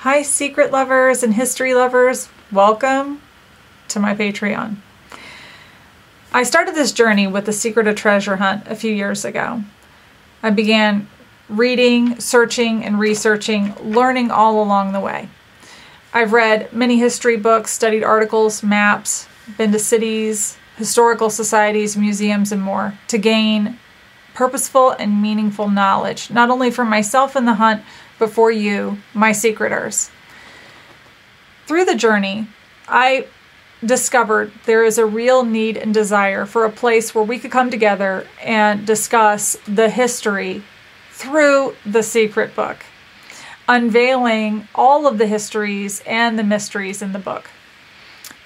Hi, secret lovers and history lovers. Welcome to my Patreon. I started this journey with the Secret of Treasure Hunt a few years ago. I began reading, searching, and researching, learning all along the way. I've read many history books, studied articles, maps, been to cities, historical societies, museums, and more to gain purposeful and meaningful knowledge, not only for myself in the hunt, but for you, my secreters. Through the journey, I discovered there is a real need and desire for a place where we could come together and discuss the history through the secret book, unveiling all of the histories and the mysteries in the book.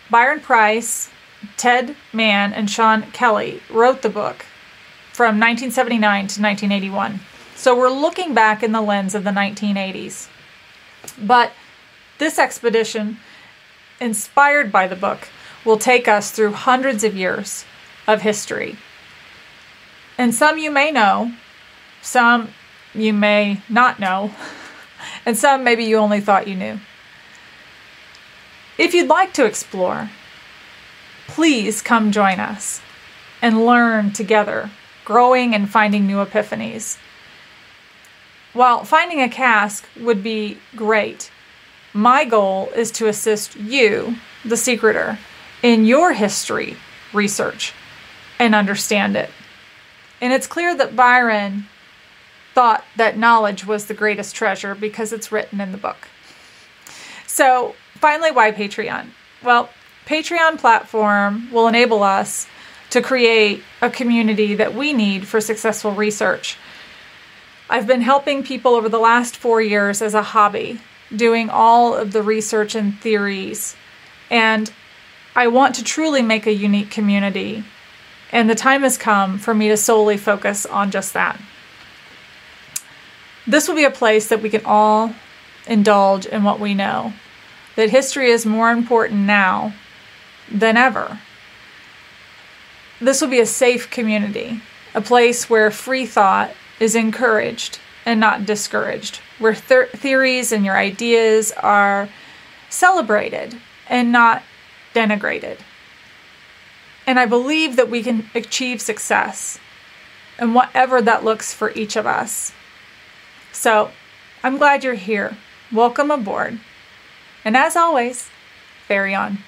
Byron Preiss, Ted Mann, and Sean Kelly wrote the book from 1979 to 1981. So we're looking back in the lens of the 1980s. But this expedition, inspired by the book, will take us through hundreds of years of history. And some you may know, some you may not know, and some maybe you only thought you knew. If you'd like to explore, please come join us and learn together growing and finding new epiphanies. While finding a cask would be great, my goal is to assist you, the secreter, in your history research and understand it. And it's clear that Byron thought that knowledge was the greatest treasure because it's written in the book. So, finally, why Patreon? Well, Patreon platform will enable us to create a community that we need for successful research. I've been helping people over the last four years as a hobby, doing all of the research and theories. And I want to truly make a unique community. And the time has come for me to solely focus on just that. This will be a place that we can all indulge in what we know. That history is more important now than ever. This will be a safe community, a place where free thought is encouraged and not discouraged, where th- theories and your ideas are celebrated and not denigrated. And I believe that we can achieve success and whatever that looks for each of us. So I'm glad you're here. Welcome aboard. And as always, ferry on.